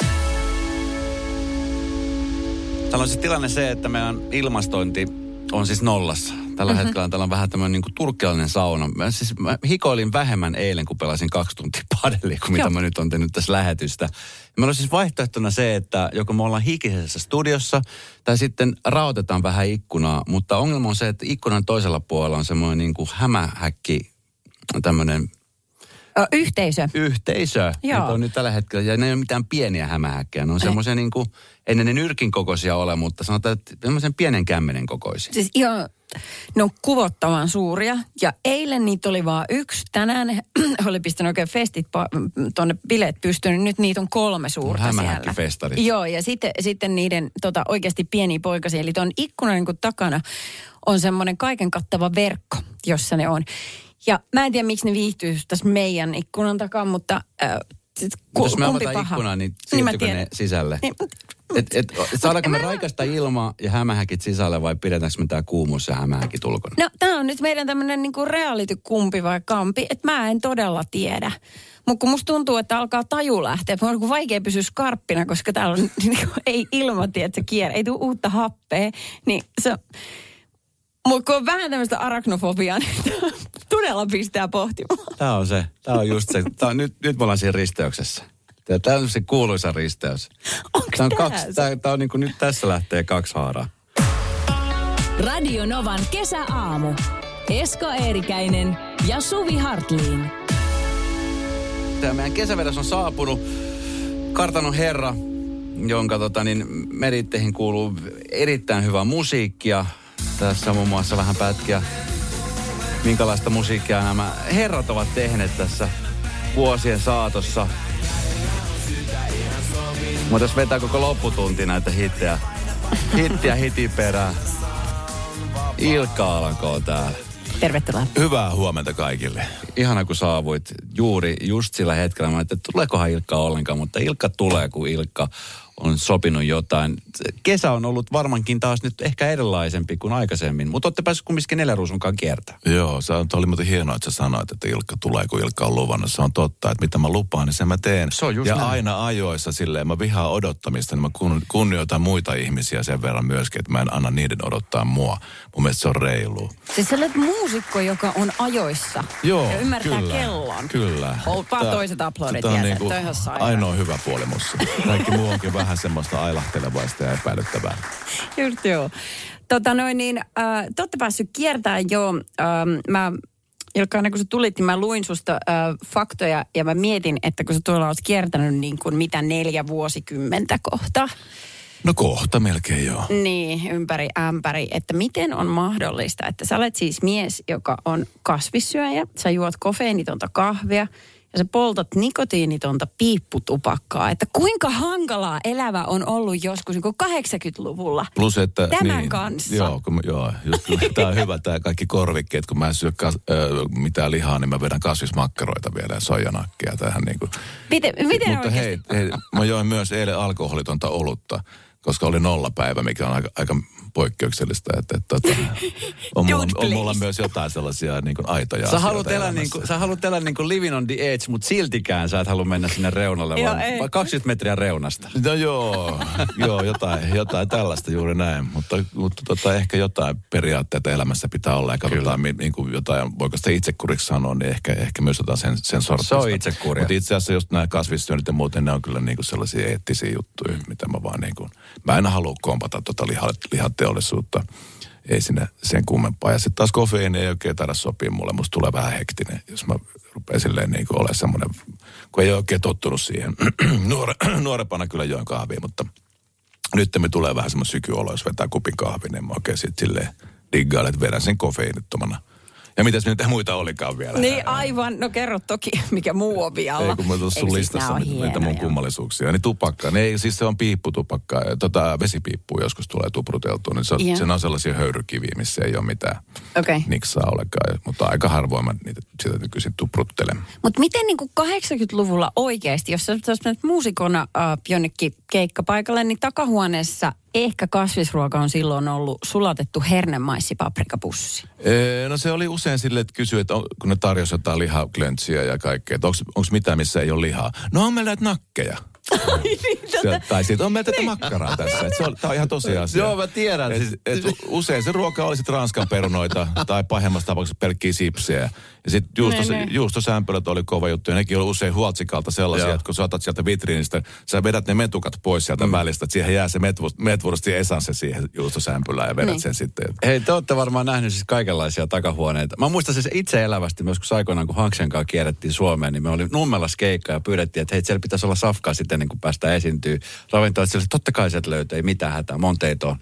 B: Täällä on siis tilanne se, että meidän ilmastointi on siis nollassa Tällä mm-hmm. hetkellä täällä on vähän tämmöinen niin turkkilainen sauna. Mä, siis, mä hikoilin vähemmän eilen, kun pelasin kaksi tuntia padellia, kuin mitä
C: Joo.
B: mä nyt on tehnyt tässä lähetystä. Meillä on siis vaihtoehtona se, että joko me ollaan hikisessä studiossa, tai sitten raotetaan vähän ikkunaa. Mutta ongelma on se, että ikkunan toisella puolella on semmoinen niin kuin hämähäkki, tämmöinen
C: Ö, Yhteisö.
B: yhteisö.
C: Joo.
B: Niitä on nyt tällä hetkellä. Ja ne ei ole mitään pieniä hämähäkkejä. Ne on semmoisia niin kuin, ei ne, nyrkin kokoisia ole, mutta sanotaan, että semmoisen pienen kämmenen kokoisia.
C: Siis ihan, ne on kuvottavan suuria. Ja eilen niitä oli vaan yksi. Tänään ne oli pistänyt oikein festit tuonne bileet pystynyt. Nyt niitä on kolme suurta siellä.
B: hämähäkkifestarit.
C: Joo, ja sitten, sitten niiden tota, oikeasti pieniä poikasia. Eli tuon ikkunan niin takana on semmoinen kaiken kattava verkko, jossa ne on. Ja mä en tiedä, miksi ne viihtyy tässä meidän ikkunan takaa, mutta äh, sit, ku,
B: Jos me
C: kumpi
B: avataan
C: paha?
B: ikkunaa, niin
C: Niin
B: siirtyykö ne
C: tiedän.
B: sisälle?
C: Niin,
B: Et, et, saadaanko me
C: Mä-
B: raikasta ilmaa ja hämähäkit sisälle vai pidetäänkö me tää kuumuus ja hämähäkit ulkona?
C: No tämä on nyt meidän tämmöinen niinku reality-kumpi vai kampi, että mä en todella tiedä. Mutta kun musta tuntuu, että alkaa taju lähteä, että on niinku vaikea pysyä skarppina, koska täällä on niinku, ei ilmati, että se kierre, ei tule uutta happea. Niin se, mutta kun on vähän tämmöistä arachnofobiaa, niin todella pistää pohtimaan.
B: Tää on se. Tää on just se. Tää on, nyt, nyt me ollaan siinä risteyksessä. Tää- Tää on se kuuluisa risteys.
C: Onko
B: Tää on,
C: tää
B: kaksi,
C: se?
B: tää, tää on niinku, nyt tässä lähtee kaksi haaraa.
A: Radio Novan kesäaamu. Esko Eerikäinen ja Suvi Hartliin.
B: Tämä meidän kesävedos on saapunut. Kartanon herra, jonka tota, niin, meritteihin kuuluu erittäin hyvää musiikkia. Tässä on muun muassa vähän pätkiä, minkälaista musiikkia nämä herrat ovat tehneet tässä vuosien saatossa. Mutta jos vetää koko lopputunti näitä hittejä, hittiä hitin perään. Ilkka Alanko on täällä.
C: Tervetuloa.
F: Hyvää huomenta kaikille.
B: ihana kun saavuit juuri just sillä hetkellä. Mä että tuleekohan Ilkka ollenkaan, mutta Ilkka tulee, kun Ilkka on sopinut jotain. Kesä on ollut varmaankin taas nyt ehkä erilaisempi kuin aikaisemmin, mutta olette päässyt kumminkin neljän ruusunkaan kiertää.
F: Joo, se on, oli muuten hienoa, että sä sanoit, että Ilkka tulee, kun Ilkka on luvannut. Se on totta, että mitä mä lupaan, niin sen mä teen.
B: Se on just
F: ja
B: näin.
F: aina ajoissa silleen, mä vihaan odottamista, niin mä kun, kunnioitan muita ihmisiä sen verran myöskin, että mä en anna niiden odottaa mua. Mun mielestä se on reilu.
C: Siis sä olet muusikko, joka on ajoissa.
F: Joo,
C: ja ymmärtää
F: kyllä,
C: kellon.
F: Kyllä.
C: Ol- vaan toiset aplodit
F: on
C: vielä,
F: niinku ainoa hyvä puoli mussa. Kaikki muu onkin vähän semmoista ailahtelevaista ja epäilyttävää.
C: Just joo. Tota noin niin, äh, te olette päässyt kiertämään jo. Ähm, mä, Ilkka, aina kun sä tulit, niin mä luin susta äh, faktoja ja mä mietin, että kun sä tuolla oot kiertänyt niin kuin mitä neljä vuosikymmentä kohta,
F: No kohta melkein joo.
C: niin ympäri ämpäri, että miten on mahdollista, että sä olet siis mies, joka on kasvissyöjä, sä juot kofeiinitonta kahvia ja sä poltat nikotiinitonta piipputupakkaa. Että kuinka hankalaa elävä on ollut joskus niin kuin 80-luvulla.
F: Plus, että...
C: Tämän
F: niin,
C: kanssa.
F: Joo, kun, joo just, tämä on hyvä tämä kaikki korvikkeet. Kun mä en syö kas, ö, mitään lihaa, niin mä vedän kasvismakkaroita vielä ja soijanakkia tähän niin kuin.
C: Miten, miten
F: Mutta hei, hei, mä join myös eilen alkoholitonta olutta, koska oli nollapäivä, mikä on aika, aika poikkeuksellista. Että, että, että on, mulla, on mulla myös jotain sellaisia niin kuin aitoja
B: Sä haluat, elää niin kuin, sä haluat elää niin kuin living on the edge, mutta siltikään sä et halua mennä sinne reunalle,
C: Joo,
B: vaan,
C: ei.
B: vaan 20 metriä reunasta.
F: No joo, joo jotain, jotain tällaista juuri näin, mutta, mutta tota, ehkä jotain periaatteita elämässä pitää olla ja katsotaan mi, niin kuin jotain, voiko sitä itsekuriksi sanoa, niin ehkä, ehkä myös jotain sen, sen sortista.
B: Se on itsekuria.
F: Mutta itse asiassa just nämä kasvissyönnit ja muuten, ne on kyllä niin kuin sellaisia eettisiä juttuja, mitä mä vaan niin kuin, mä en halua kompata tota liha, lihateollisuutta, ei sinne sen kummempaa. Ja sitten taas kofeiini ei oikein taida sopia mulle, musta tulee vähän hektinen, jos mä rupean silleen niin olemaan semmoinen, kun ei ole oikein tottunut siihen. Nuore, nuorempana kyllä join kahvia, mutta nyt me tulee vähän semmoinen sykyolo, jos vetää kupin kahvin, niin mä oikein sitten silleen diggailen, että vedän sen kofeiinittomana. Ja mitäs nyt muita olikaan vielä?
C: Niin aivan, no kerro toki, mikä muu on vialla.
F: Ei, kun mä tuossa sun
C: siis
F: listassa
C: on
F: nyt näitä mun kummallisuuksia. Niin tupakka, ne ei, siis se on piipputupakka. Tota, vesipiippu joskus tulee tupruteltua, niin se, on,
C: Joo.
F: se on sellaisia höyrykiviä, missä ei ole mitään
C: Okei.
F: niksaa olekaan. Mutta aika harvoin mä niitä sitä nykyisin tupruttelen.
C: Mutta miten niin kuin 80-luvulla oikeasti, jos sä mennyt muusikona äh, jonnekin keikkapaikalle, niin takahuoneessa ehkä kasvisruoka on silloin ollut sulatettu hernemaisipaprikapussi.
F: Ee, no se oli usein silleen, että kysyi, että on, kun ne tarjosi jotain lihaklöntsiä ja kaikkea, että onko mitään, missä ei ole lihaa. No on meillä näitä nakkeja. Sieltä- tai siitä on meiltä niin. makkaraa tässä. Et se on, tää on ihan tosiasia.
B: Joo, mä tiedän.
F: Et,
B: Siis-
F: et usein se ruoka oli sit ranskan perunoita tai pahimmassa tapauksessa pelkkiä sipsejä. Ja sitten juustos,
C: Ne, ne.
F: juustosämpylät oli kova juttu. Ja nekin oli usein huoltsikalta sellaisia,
B: Joo.
F: että kun sä otat sieltä vitriinistä, sä vedät ne metukat pois sieltä mm. välistä. Että siihen jää se metvursti esanssi siihen juustosämpylään ja vedät
C: Niin.
F: sen sitten.
B: Hei, te olette varmaan nähnyt siis kaikenlaisia takahuoneita. Mä muistan siis itse elävästi myös, kun aikoinaan, kun Hanksen kanssa kierrettiin Suomeen, niin me oli Nummelas keikka ja pyydettiin, että hei, siellä pitäisi olla safkaa sitten, niin kuin päästään esiintyy. Ravintolat sille, totta kai sieltä löytyy, ei mitään hätää, monteita on.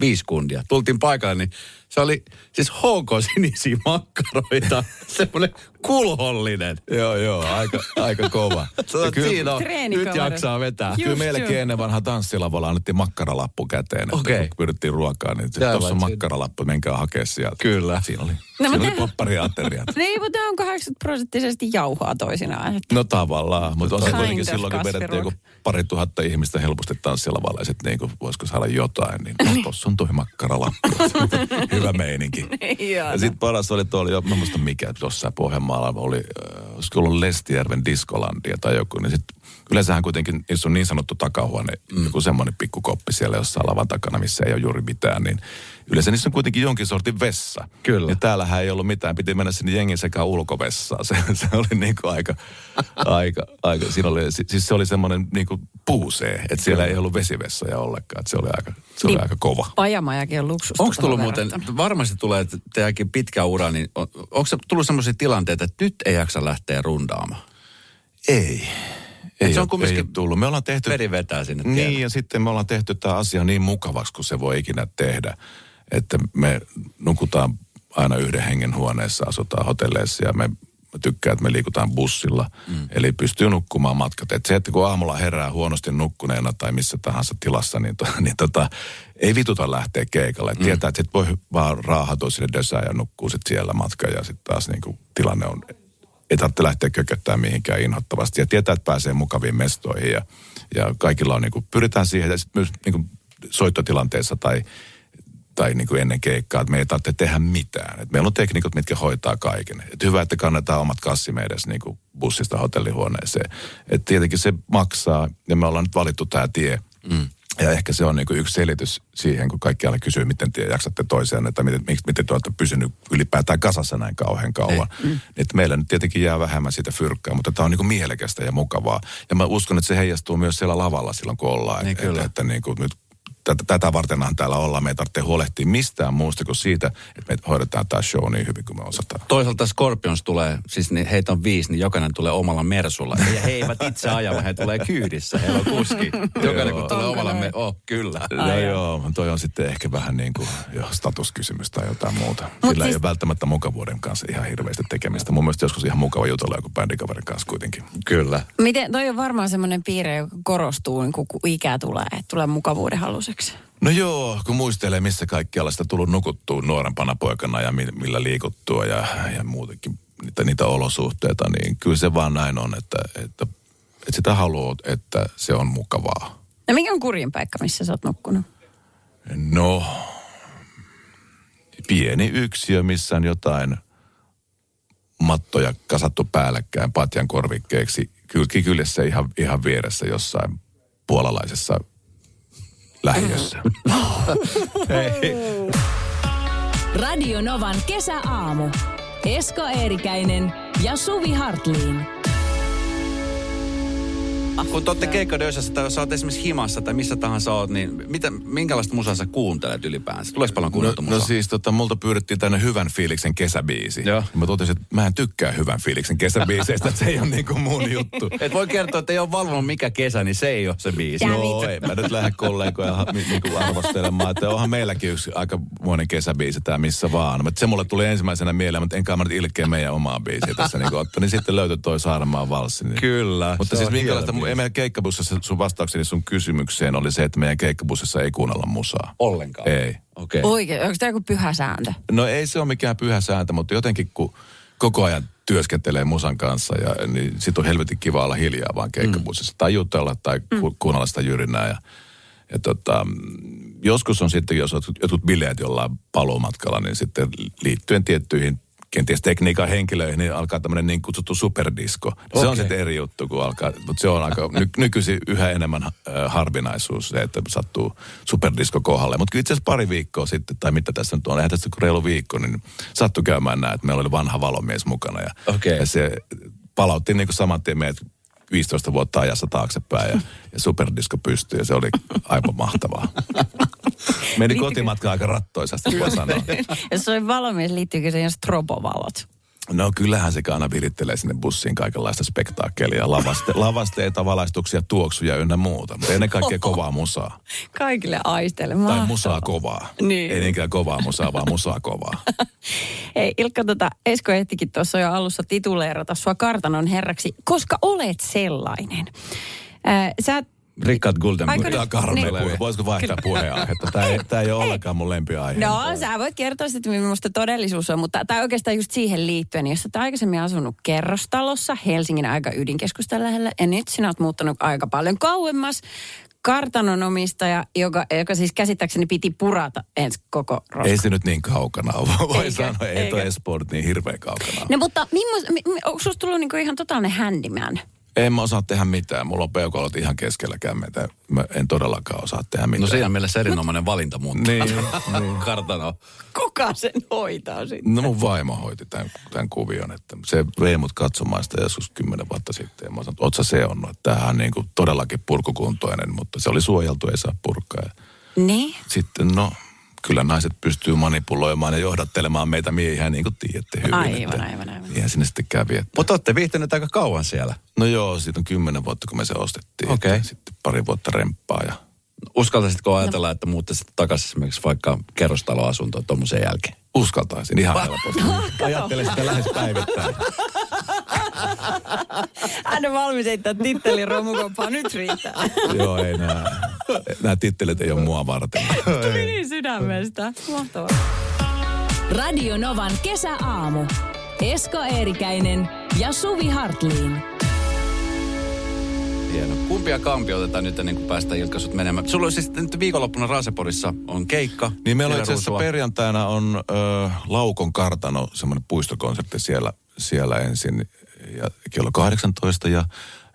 B: Viisi kundia. Tultiin paikalle, niin se oli siis HK-sinisiä makkaroita, semmoinen kulhollinen.
F: Joo, joo, aika, aika kova.
B: Oot,
F: kyllä-
B: siinä on, nyt jaksaa vetää.
C: Just
F: Kyllä meillekin
C: joo.
F: ennen vanha tanssilavalla annettiin makkaralappu käteen. että
B: Okei.
F: Kun pyydettiin ruokaa, niin tuossa on
B: siinä-
F: makkaralappu, menkää hakea sieltä.
B: Kyllä.
F: Siinä oli,
C: No,
F: siinä oli poppariateriat.
C: Niin, mutta on 80 prosenttisesti jauhaa toisinaan. Että
F: No tavallaan, mutta on se kuitenkin silloin, kun vedettiin joku pari tuhatta ihmistä helposti tanssilavalla ja sitten niinku, voisiko saada jotain, niin no, tossa on toi makkaralappu. Hyvä meininki.
C: Ihana.
F: Ja sitten paras oli tuolla, jo, mä en muista mikä, jossain Pohjanmaalla oli, olisiko ollut Lestijärven Diskolandia tai joku, niin sitten yleensähän kuitenkin, jos on niin sanottu takahuone, mm. joku semmoinen pikkukoppi siellä jossain lavan takana, missä ei ole juuri mitään, niin yleensä niissä on kuitenkin jonkin sortin vessa.
B: Kyllä.
F: Ja täällähän ei ollut mitään, piti mennä sinne jengin sekä ulkovessaan. Se, se oli niin kuin aika, aika, aika, siinä oli, si- siis se oli semmoinen niin kuin puusee, että siellä ei ollut vesivessoja ollenkaan, että se oli aika, se oli
C: Niin.
F: aika kova.
C: Pajamajakin on luksusta.
B: Onko tullut muuten,
C: verrattuna.
B: varmasti tulee että teidänkin pitkä ura, niin on, onko tullut sellaisia tilanteita, että nyt ei jaksa lähteä rundaamaan?
F: Ei. Ei,
B: se on
F: ole,
B: kumminkin-
F: ei ole tullut. Me ollaan tehty...
B: Veri vetää sinne
F: Niin,
B: tielle.
F: ja sitten me ollaan tehty tämä asia niin mukavaksi, kun se voi ikinä tehdä. Että me nukutaan aina yhden hengen huoneessa, asutaan hotelleissa ja me mä tykkään, että me liikutaan bussilla. Mm. Eli pystyy nukkumaan matkat. Et se, että kun aamulla herää huonosti nukkuneena tai missä tahansa tilassa, niin, to, niin tota, ei vituta lähteä keikalle. Mm. Tietää, että sit voi vaan raahata sinne dösään ja nukkuu sit siellä matkan ja sitten taas niin kuin tilanne on ei tarvitse lähteä kököttämään mihinkään inhottavasti. Ja tietää, että pääsee mukaviin mestoihin ja, ja kaikilla on niin kuin, pyritään siihen, ja sit myös niin kuin soittotilanteessa tai, tai niin kuin ennen keikkaa, että me ei tarvitse tehdä mitään. Et meillä on teknikot, mitkä hoitaa kaiken. Et hyvä, että kannetaan omat kassimme edes niin kuin bussista hotellihuoneeseen. Et tietenkin se maksaa, ja me ollaan nyt valittu tämä tie. Mm. Ja ehkä se on niin kuin yksi selitys siihen, kun kaikki aina kysyy, miten te jaksatte toiseen, että miten, miten te olette pysynyt ylipäätään kasassa näin kauhean kauan. Mm. Että meillä nyt tietenkin jää vähemmän siitä fyrkkää, mutta tämä on niin kuin mielekästä ja mukavaa. Ja mä uskon, että se heijastuu myös siellä lavalla silloin, kun ollaan.
B: Niin,
F: että, että, että niin kuin nyt tätä, tätä vartenhan täällä ollaan. Me ei tarvitse huolehtia mistään muusta kuin siitä, että me hoidetaan tämä show niin hyvin kuin me osataan.
B: Toisaalta Scorpions tulee, siis niin heitä on viisi, niin jokainen tulee omalla mersulla. Ja he eivät itse aja, vaan he tulee kyydissä. Heillä on kuski. Jokainen kun tulee omalla me... Oh, kyllä.
F: No joo, toi on sitten ehkä vähän niin kuin jo statuskysymys tai jotain muuta. Sillä siis... ei
C: siis-
F: ole välttämättä mukavuuden kanssa ihan hirveästi tekemistä. Mun mielestä joskus ihan mukava jutella joku bändikaverin kanssa kuitenkin.
B: Kyllä.
C: Miten, toi on varmaan semmoinen piirre, joka korostuu, niin kun ikä tulee, että tulee mukavuuden haluseksi.
F: No joo, kun muistelee, missä kaikkialla sitä tullut nukuttua nuorempana poikana ja mi- millä liikuttua ja, ja muutenkin niitä, niitä olosuhteita, niin kyllä se vaan näin on, että, että, että sitä haluaa, että se on mukavaa.
C: No mikä on kurjin paikka, missä sä oot nukkunut?
F: No, pieni yksiö, missä on jotain mattoja kasattu päällekkäin patjan korvikkeeksi. Kyllä kyljessä ihan, ihan vieressä jossain puolalaisessa lähiössä.
A: Radio Novan kesäaamu. Esko Eerikäinen ja Suvi Hartliin.
B: Kun te olette keikkadyössä tai jos sä oot esimerkiksi himassa tai missä tahansa oot, niin mitä, minkälaista musaa sä kuuntelet ylipäänsä? Tuleeko paljon
F: No,
B: kuunneltu musaa?
F: no siis tota, multa pyydettiin tänne hyvän fiiliksen kesäbiisi.
B: Joo.
F: Ja mä totesin, että mä en tykkää hyvän fiiliksen kesäbiiseistä, että se ei ole niinku mun juttu.
B: Et voi kertoa, että ei ole valvonut mikä kesä, niin se ei ole se biisi.
F: Joo,
C: niitä-
F: ei mä nyt lähde kollegoja niinku arvostelemaan, että onhan meilläkin yksi aika muinen kesäbiisi tää missä vaan. Mutta se mulle tuli ensimmäisenä mieleen, mutta enkä mä nyt ilkeä meidän omaa biisiä tässä niinku ottaa. Niin sitten löytyi toi Saarenmaan valssi. Niin.
B: Kyllä.
F: Mutta siis minkälaista, ei meidän keikkabussissa sun vastaukseni sun kysymykseen oli se, että meidän keikkabussissa ei kuunnella musaa.
B: Ollenkaan.
F: Ei.
B: Okei.
C: Oikein, onko tämä joku pyhä sääntö?
F: No ei se ole mikään pyhä sääntö, mutta jotenkin kun koko ajan työskentelee musan kanssa, ja, niin sit on helvetin kiva olla hiljaa vaan keikkabussissa. Tai jutella tai ku, kuunnella sitä jyrinää. Ja, ja tota, mm, joskus on sitten, jos jotkut bileet jollain paluumatkalla, niin sitten liittyen tiettyihin kenties tekniikan henkilöihin, niin alkaa tämmöinen niin kutsuttu superdisko. Se on sitten eri juttu, kun alkaa, mutta se on aika ny, nykyisin yhä enemmän äh, harvinaisuus, se, että sattuu superdisko kohdalle. Mutta kyllä itse asiassa pari viikkoa sitten, tai mitä tässä nyt on, eihän tässä reilu viikko, niin sattui käymään näin, että meillä oli vanha valomies mukana. Ja,
B: Okei.
F: ja se palautti niin kuin saman tien meidät 15 vuotta ajassa taaksepäin ja, ja superdisko pystyi ja se oli aivan mahtavaa. Meni kotimatka aika rattoisasti, voi sanoa.
C: Jos se on valomies, liittyykö se strobovalot?
F: No kyllähän se aina virittelee sinne bussiin kaikenlaista spektaakkelia, lavaste, lavasteita, valaistuksia, tuoksuja ynnä muuta. Mutta ennen kaikkea kovaa musaa.
C: Kaikille aisteille.
F: Tai
C: Mahtavaa.
F: musaa kovaa.
C: Niin.
F: Ei niinkään kovaa musaa, vaan musaa kovaa.
C: Hei Ilkka, tota, Esko ehtikin tuossa jo alussa tituleerata sua kartanon herraksi, koska olet sellainen. Ää, sä
B: Richard Gulden.
C: Aika
F: Tämä
C: nyt-
F: karmea
C: niin.
F: Voisiko vaihtaa puheenaihetta? Tämä ei, tämä ei ole ollenkaan mun lempiaihe.
C: No, sä voit kertoa sitten, millaista todellisuus on, mutta tämä oikeastaan just siihen liittyen, jos sä aikaisemmin asunut kerrostalossa Helsingin aika ydinkeskustan lähellä, ja nyt sinä oot muuttanut aika paljon kauemmas kartanon omistaja, joka, joka siis käsittääkseni piti purata ensi koko roska.
F: Ei se nyt niin kaukana ole. Voi
C: Eikä,
F: sanoa, ei
C: eikä.
F: tuo Espoo nyt niin hirveän kaukana.
C: No mutta mimmos, mi, mi, onko susta tullut niinku ihan totaalinen handyman?
F: En mä osaa tehdä mitään. Mulla on peukalot ihan keskellä kämmeitä. Mä en todellakaan osaa tehdä mitään.
B: No siinä mielessä erinomainen valinta muuttaa.
F: Niin, niin.
B: Kartano.
C: Kuka sen hoitaa sitten?
F: No mun vaimo hoiti tämän, tämän kuvion, että se vei mut katsomaan sitä joskus kymmenen vuotta sitten. Ja mä sanoin, että sä seonnut, että tämähän on niin kuin todellakin purkukuntoinen, mutta se oli suojeltu, ei saa purkaa.
C: Niin?
F: sitten no, kyllä naiset pystyy manipuloimaan ja johdattelemaan meitä miehiä, niin kuin tiedätte hyvin.
C: Aivan,
F: että
C: aivan, aivan.
F: Niinhän sinne sitten kävi. Että,
B: Mutta olette viihtyneet aika kauan siellä.
F: no joo, siitä on kymmenen vuotta, kun me se ostettiin.
B: Okei.
F: Että Sitten pari vuotta remppaa ja
B: Uskaltaisitko ajatella, että muuttaisit takaisin esimerkiksi vaikka kerrostaloasuntoon tuommoisen jälkeen?
F: uskaltaisin ihan helposti. Ajattelen sitä lähes päivittäin.
C: Hän on valmis heittää tittelin romukoppaa, nyt riittää.
F: Joo, ei nämä, nämä tittelit ei ole mua varten.
C: Tuli niin sydämestä. Mahtavaa.
A: Radio Novan kesäaamu. Esko Eerikäinen ja Suvi Hartliin.
B: Hieno. Kumpia kampi otetaan nyt ennen kuin päästään Ilkka sut menemään? Sulla on siis nyt viikonloppuna Raaseporissa on keikka.
F: Niin meillä on itse asiassa perjantaina on ö, Laukon kartano, semmoinen puistokonsertti siellä, siellä ensin ja kello 18 ja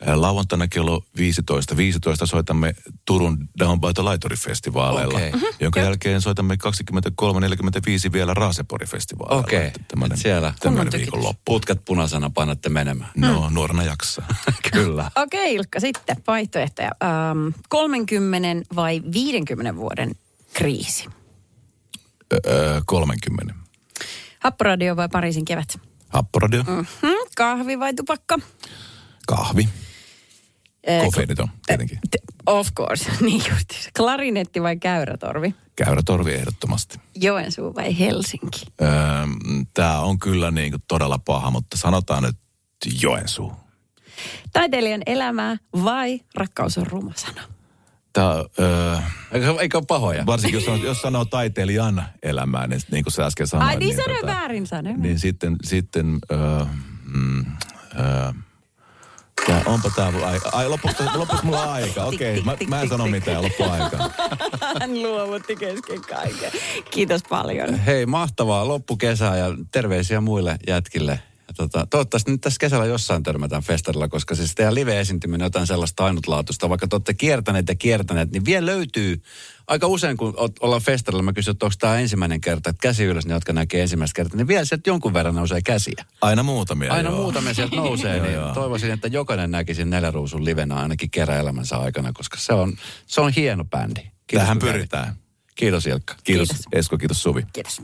F: lauantaina kello 15. 15 soitamme Turun Down by the Laitori-festivaaleilla,
B: Okei. Mhm.
F: jonka jälkeen soitamme 23.45 vielä Raasepori-festivaaleilla.
B: Okei. Et siellä.
F: tämmöinen
C: Kunnon
F: viikonloppu.
B: Putkat punaisena painatte menemään.
F: No, nuorena jaksaa.
B: Kyllä.
C: Okei Ilkka, sitten vaihtoehtoja. Ähm, 30 vai 50 vuoden kriisi?
F: Ö, 30.
C: Happoradio vai Pariisin kevät?
F: Happoradio,
C: Hmm, kahvi vai tupakka?
F: kahvi,
C: Äh,
F: kofeiiniton tietenkin.
C: t- Of course, niin justiinsa. Klarinetti vai käyrätorvi?
F: Käyrätorvi ehdottomasti.
C: Joensuu vai Helsinki?
F: Tämä on kyllä niin kuin todella paha, mutta sanotaan nyt Joensuu.
C: Taiteilijan elämää vai rakkaus on ruma sana?
F: Tää, öö,
B: Eikö, eikö ole pahoja?
F: varsinkin jos, sanoo, jos sanoo taiteilijan elämää, niin, niin kuin sä äsken sanoit.
C: Ai niin, sanoin väärin sanoin.
F: Niin sitten, sitten öö, mm, öö, tää, onpa tää, ai, ai lopuksi, lopuksi mulla aika. Okei, okay, mä, mä en sano mitään, loppu aika.
C: Hän luovutti kesken kaiken. Kiitos paljon.
B: Hei, mahtavaa loppukesää ja terveisiä muille jätkille. Ja tota, toivottavasti nyt tässä kesällä jossain törmätään festarilla, koska siis teidän live-esiintyminen on jotain sellaista ainutlaatuista. Vaikka te olette kiertäneet ja kiertäneet, niin vielä löytyy aika usein, kun ollaan festarilla, mä kysyn, että onko tämä ensimmäinen kerta, että käsi ylös, ne jotka näkee ensimmäistä kertaa, niin vielä sieltä jonkun verran nousee käsiä.
F: Aina muutamia,
B: Aina
F: joo.
B: muutamia sieltä nousee,
F: Joo,
B: niin
F: joo.
B: toivoisin, että jokainen näkisi Neljäruusun livenä ainakin kerran elämänsä aikana, koska se on, se on hieno bändi.
F: Tähän
B: kun kävit.
F: pyritään.
B: Kiitos Ilkka.
F: Kiitos,
C: Kiitos.
F: Esko, kiitos Suvi.
C: Kiitos.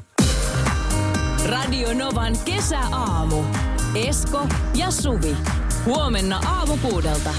A: Radio Novan kesäaamu. Esko ja Suvi. Huomenna aamu kuudelta.